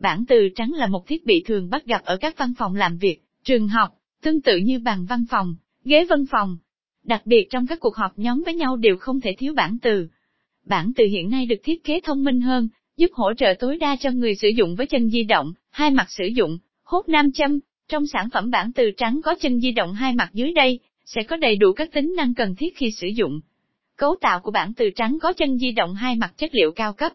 Bảng từ trắng là một thiết bị thường bắt gặp ở các văn phòng làm việc, trường học, tương tự như bàn văn phòng, ghế văn phòng. Đặc biệt trong các cuộc họp nhóm với nhau đều không thể thiếu bảng từ. Bảng từ hiện nay được thiết kế thông minh hơn, giúp hỗ trợ tối đa cho người sử dụng với chân di động, hai mặt sử dụng, hốt nam châm. Trong sản phẩm bảng từ trắng có chân di động hai mặt dưới đây, sẽ có đầy đủ các tính năng cần thiết khi sử dụng. Cấu tạo của bảng từ trắng có chân di động hai mặt chất liệu cao cấp,